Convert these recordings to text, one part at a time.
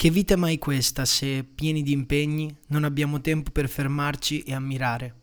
Che vita mai questa se, pieni di impegni, non abbiamo tempo per fermarci e ammirare,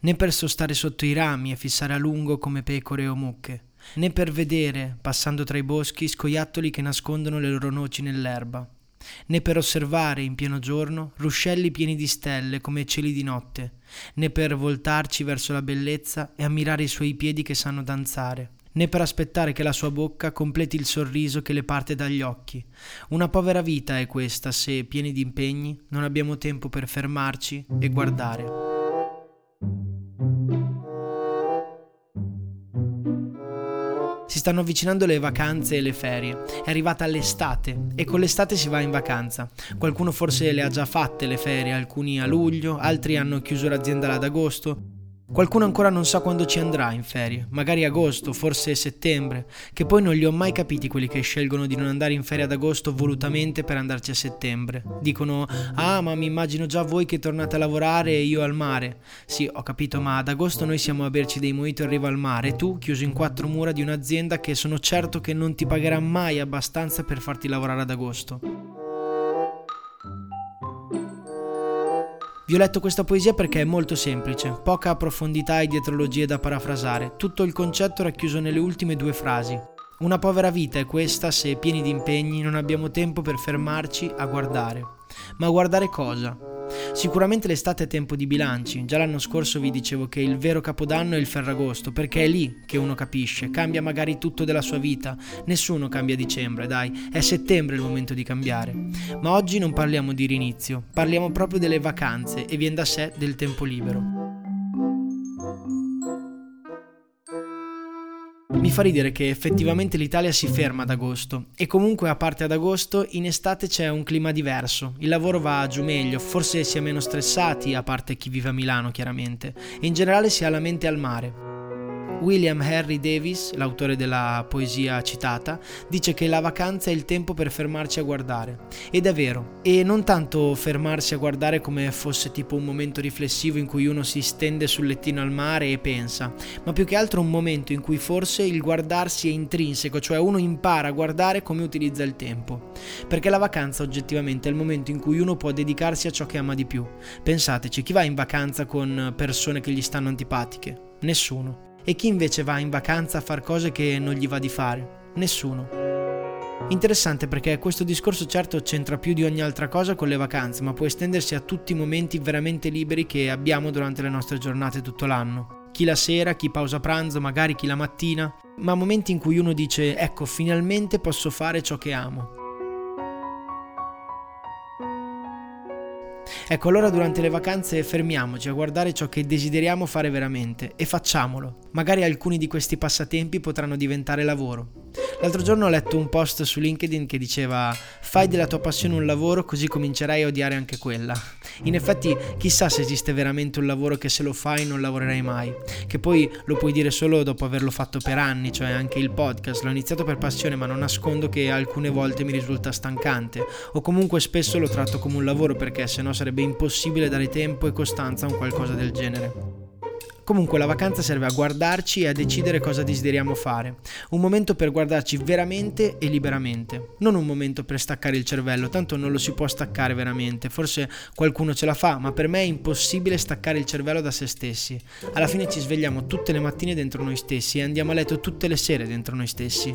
né per sostare sotto i rami e fissare a lungo come pecore o mucche, né per vedere, passando tra i boschi, scoiattoli che nascondono le loro noci nell'erba, né per osservare in pieno giorno ruscelli pieni di stelle come cieli di notte, né per voltarci verso la bellezza e ammirare i suoi piedi che sanno danzare né per aspettare che la sua bocca completi il sorriso che le parte dagli occhi. Una povera vita è questa se, pieni di impegni, non abbiamo tempo per fermarci e guardare. Si stanno avvicinando le vacanze e le ferie. È arrivata l'estate e con l'estate si va in vacanza. Qualcuno forse le ha già fatte le ferie, alcuni a luglio, altri hanno chiuso l'azienda ad agosto. Qualcuno ancora non sa quando ci andrà in ferie, magari agosto, forse settembre, che poi non li ho mai capiti quelli che scelgono di non andare in ferie ad agosto volutamente per andarci a settembre. Dicono, ah ma mi immagino già voi che tornate a lavorare e io al mare. Sì, ho capito, ma ad agosto noi siamo a berci dei mojito in riva al mare e tu chiuso in quattro mura di un'azienda che sono certo che non ti pagherà mai abbastanza per farti lavorare ad agosto. Vi ho letto questa poesia perché è molto semplice, poca profondità e dietrologie da parafrasare, tutto il concetto racchiuso nelle ultime due frasi. Una povera vita è questa se, pieni di impegni, non abbiamo tempo per fermarci a guardare. Ma guardare cosa? Sicuramente l'estate è tempo di bilanci, già l'anno scorso vi dicevo che il vero capodanno è il ferragosto, perché è lì che uno capisce, cambia magari tutto della sua vita, nessuno cambia dicembre, dai, è settembre il momento di cambiare. Ma oggi non parliamo di rinizio, parliamo proprio delle vacanze e viene da sé del tempo libero. Mi fa ridere che effettivamente l'Italia si ferma ad agosto. E comunque a parte ad agosto in estate c'è un clima diverso, il lavoro va giù meglio, forse si è meno stressati a parte chi vive a Milano chiaramente. E in generale si ha la mente al mare. William Henry Davis, l'autore della poesia citata, dice che la vacanza è il tempo per fermarci a guardare. Ed è vero, e non tanto fermarsi a guardare come fosse tipo un momento riflessivo in cui uno si stende sul lettino al mare e pensa, ma più che altro un momento in cui forse il guardarsi è intrinseco, cioè uno impara a guardare come utilizza il tempo. Perché la vacanza oggettivamente è il momento in cui uno può dedicarsi a ciò che ama di più. Pensateci, chi va in vacanza con persone che gli stanno antipatiche? Nessuno. E chi invece va in vacanza a fare cose che non gli va di fare? Nessuno. Interessante perché questo discorso certo c'entra più di ogni altra cosa con le vacanze, ma può estendersi a tutti i momenti veramente liberi che abbiamo durante le nostre giornate tutto l'anno. Chi la sera, chi pausa pranzo, magari chi la mattina, ma momenti in cui uno dice ecco finalmente posso fare ciò che amo. Ecco, allora durante le vacanze fermiamoci a guardare ciò che desideriamo fare veramente e facciamolo. Magari alcuni di questi passatempi potranno diventare lavoro. L'altro giorno ho letto un post su LinkedIn che diceva fai della tua passione un lavoro così comincerai a odiare anche quella. In effetti chissà se esiste veramente un lavoro che se lo fai non lavorerai mai, che poi lo puoi dire solo dopo averlo fatto per anni, cioè anche il podcast, l'ho iniziato per passione ma non nascondo che alcune volte mi risulta stancante o comunque spesso lo tratto come un lavoro perché sennò sarebbe impossibile dare tempo e costanza a un qualcosa del genere. Comunque la vacanza serve a guardarci e a decidere cosa desideriamo fare. Un momento per guardarci veramente e liberamente. Non un momento per staccare il cervello, tanto non lo si può staccare veramente. Forse qualcuno ce la fa, ma per me è impossibile staccare il cervello da se stessi. Alla fine ci svegliamo tutte le mattine dentro noi stessi e andiamo a letto tutte le sere dentro noi stessi.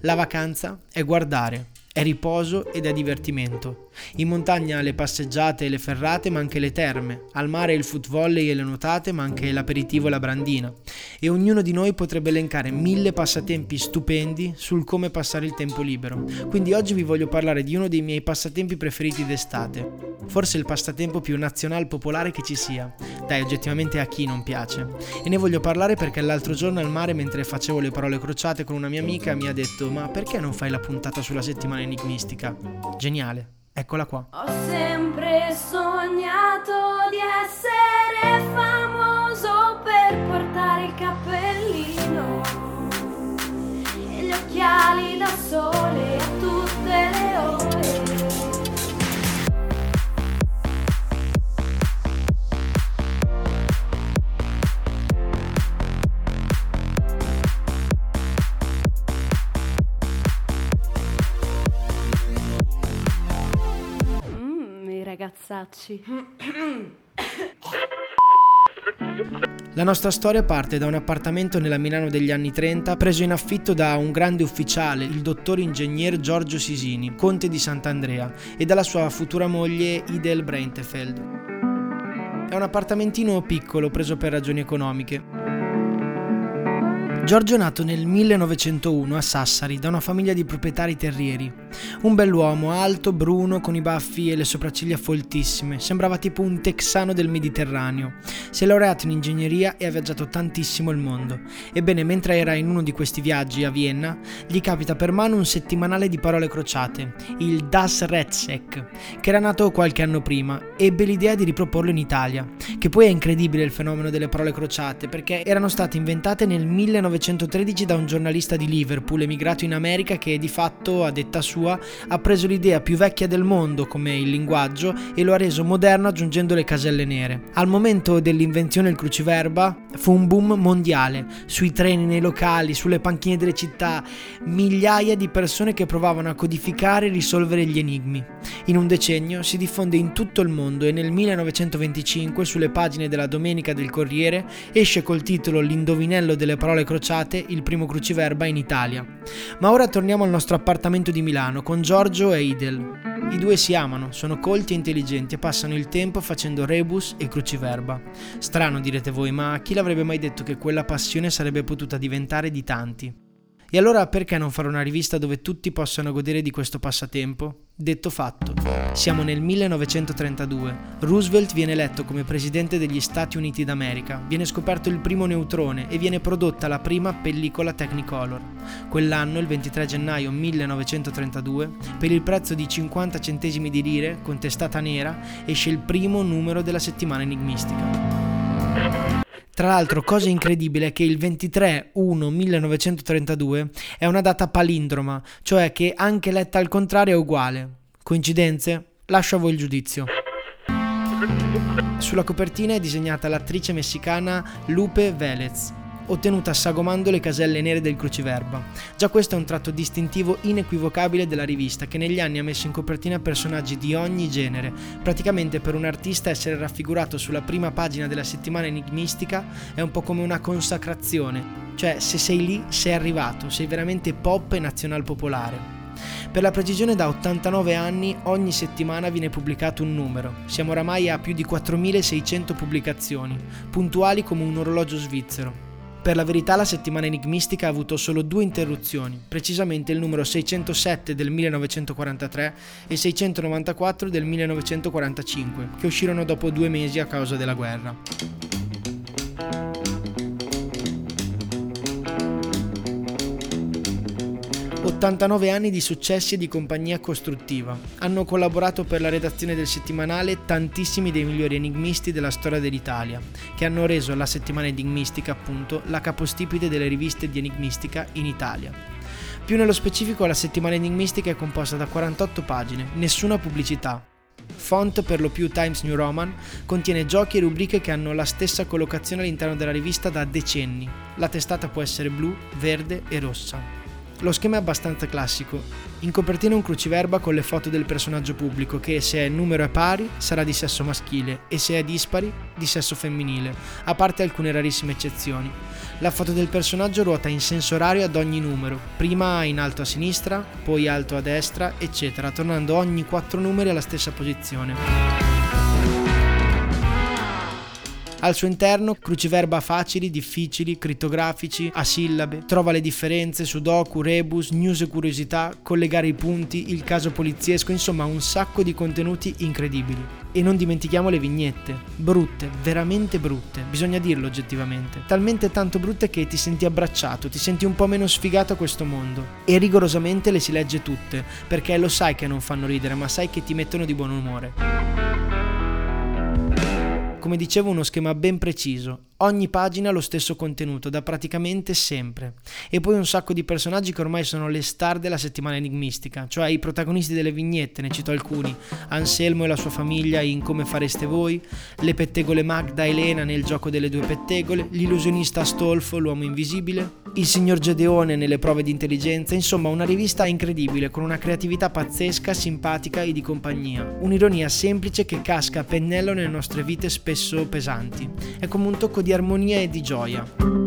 La vacanza è guardare, è riposo ed è divertimento. In montagna le passeggiate e le ferrate, ma anche le terme. Al mare il foot volley e le nuotate, ma anche l'aperitivo e la brandina. E ognuno di noi potrebbe elencare mille passatempi stupendi sul come passare il tempo libero. Quindi oggi vi voglio parlare di uno dei miei passatempi preferiti d'estate. Forse il passatempo più nazional popolare che ci sia. Dai, oggettivamente a chi non piace. E ne voglio parlare perché l'altro giorno al mare, mentre facevo le parole crociate con una mia amica, mi ha detto: Ma perché non fai la puntata sulla settimana enigmistica? Geniale. Eccola qua. Ho sempre sognato di essere ragazzacci. La nostra storia parte da un appartamento nella Milano degli anni 30 preso in affitto da un grande ufficiale, il dottor ingegner Giorgio Sisini, conte di Sant'Andrea, e dalla sua futura moglie Idel Breintefeld. È un appartamentino piccolo preso per ragioni economiche. Giorgio è nato nel 1901 a Sassari da una famiglia di proprietari terrieri. Un bell'uomo, alto, bruno, con i baffi e le sopracciglia foltissime, sembrava tipo un texano del Mediterraneo. Si è laureato in ingegneria e ha viaggiato tantissimo il mondo. Ebbene, mentre era in uno di questi viaggi a Vienna, gli capita per mano un settimanale di parole crociate, il Das Retzek, che era nato qualche anno prima. Ebbe l'idea di riproporlo in Italia, che poi è incredibile il fenomeno delle parole crociate, perché erano state inventate nel 1913 da un giornalista di Liverpool emigrato in America che di fatto, a detta sua, ha preso l'idea più vecchia del mondo come il linguaggio e lo ha reso moderno aggiungendo le caselle nere. Al momento dell'invenzione del cruciverba fu un boom mondiale, sui treni, nei locali, sulle panchine delle città, migliaia di persone che provavano a codificare e risolvere gli enigmi. In un decennio si diffonde in tutto il mondo e nel 1925 sulle pagine della Domenica del Corriere esce col titolo L'indovinello delle parole crociate, il primo cruciverba in Italia. Ma ora torniamo al nostro appartamento di Milano con Giorgio e Idel. I due si amano, sono colti e intelligenti e passano il tempo facendo rebus e cruciverba. Strano direte voi, ma chi l'avrebbe mai detto che quella passione sarebbe potuta diventare di tanti? E allora perché non fare una rivista dove tutti possano godere di questo passatempo? Detto fatto, siamo nel 1932. Roosevelt viene eletto come presidente degli Stati Uniti d'America, viene scoperto il primo neutrone e viene prodotta la prima pellicola Technicolor. Quell'anno, il 23 gennaio 1932, per il prezzo di 50 centesimi di lire, con testata nera, esce il primo numero della settimana enigmistica. Tra l'altro, cosa incredibile è che il 23-1-1932 è una data palindroma, cioè che anche letta al contrario è uguale. Coincidenze? Lascio a voi il giudizio. Sulla copertina è disegnata l'attrice messicana Lupe Velez, ottenuta sagomando le caselle nere del cruciverba. Già questo è un tratto distintivo inequivocabile della rivista che negli anni ha messo in copertina personaggi di ogni genere. Praticamente per un artista essere raffigurato sulla prima pagina della settimana enigmistica è un po' come una consacrazione, cioè se sei lì sei arrivato, sei veramente pop e nazional popolare. Per la precisione da 89 anni ogni settimana viene pubblicato un numero. Siamo oramai a più di 4600 pubblicazioni, puntuali come un orologio svizzero. Per la verità la settimana enigmistica ha avuto solo due interruzioni, precisamente il numero 607 del 1943 e 694 del 1945, che uscirono dopo due mesi a causa della guerra. 89 anni di successi e di compagnia costruttiva. Hanno collaborato per la redazione del settimanale tantissimi dei migliori enigmisti della storia dell'Italia, che hanno reso la settimana enigmistica, appunto, la capostipite delle riviste di enigmistica in Italia. Più nello specifico, la settimana enigmistica è composta da 48 pagine, nessuna pubblicità. Font per lo più Times New Roman, contiene giochi e rubriche che hanno la stessa collocazione all'interno della rivista da decenni. La testata può essere blu, verde e rossa. Lo schema è abbastanza classico. In copertina un cruciverba con le foto del personaggio pubblico che se il numero è pari sarà di sesso maschile e se è dispari di sesso femminile, a parte alcune rarissime eccezioni. La foto del personaggio ruota in senso orario ad ogni numero, prima in alto a sinistra, poi alto a destra, eccetera, tornando ogni quattro numeri alla stessa posizione. Al suo interno cruciverba facili, difficili, crittografici, a sillabe, trova le differenze, sudoku, rebus, news e curiosità, collegare i punti, il caso poliziesco, insomma un sacco di contenuti incredibili. E non dimentichiamo le vignette, brutte, veramente brutte, bisogna dirlo oggettivamente. Talmente tanto brutte che ti senti abbracciato, ti senti un po' meno sfigato a questo mondo. E rigorosamente le si legge tutte, perché lo sai che non fanno ridere, ma sai che ti mettono di buon umore come dicevo uno schema ben preciso, ogni pagina lo stesso contenuto, da praticamente sempre. E poi un sacco di personaggi che ormai sono le star della settimana enigmistica, cioè i protagonisti delle vignette, ne cito alcuni, Anselmo e la sua famiglia in Come fareste voi, le pettegole Magda Elena nel gioco delle due pettegole, l'illusionista Astolfo, l'uomo invisibile, il signor Gedeone nelle prove di intelligenza, insomma una rivista incredibile, con una creatività pazzesca, simpatica e di compagnia. Un'ironia semplice che casca a pennello nelle nostre vite spesso pesanti. È come un tocco di armonia e di gioia.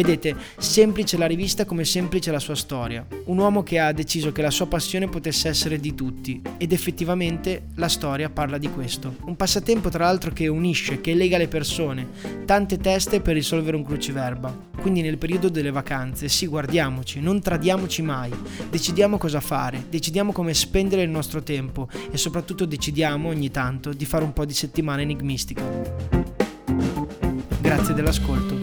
Vedete, semplice la rivista come semplice la sua storia. Un uomo che ha deciso che la sua passione potesse essere di tutti ed effettivamente la storia parla di questo. Un passatempo tra l'altro che unisce, che lega le persone, tante teste per risolvere un cruciverba. Quindi nel periodo delle vacanze, sì, guardiamoci, non tradiamoci mai, decidiamo cosa fare, decidiamo come spendere il nostro tempo e soprattutto decidiamo ogni tanto di fare un po' di settimana enigmistica. Grazie dell'ascolto.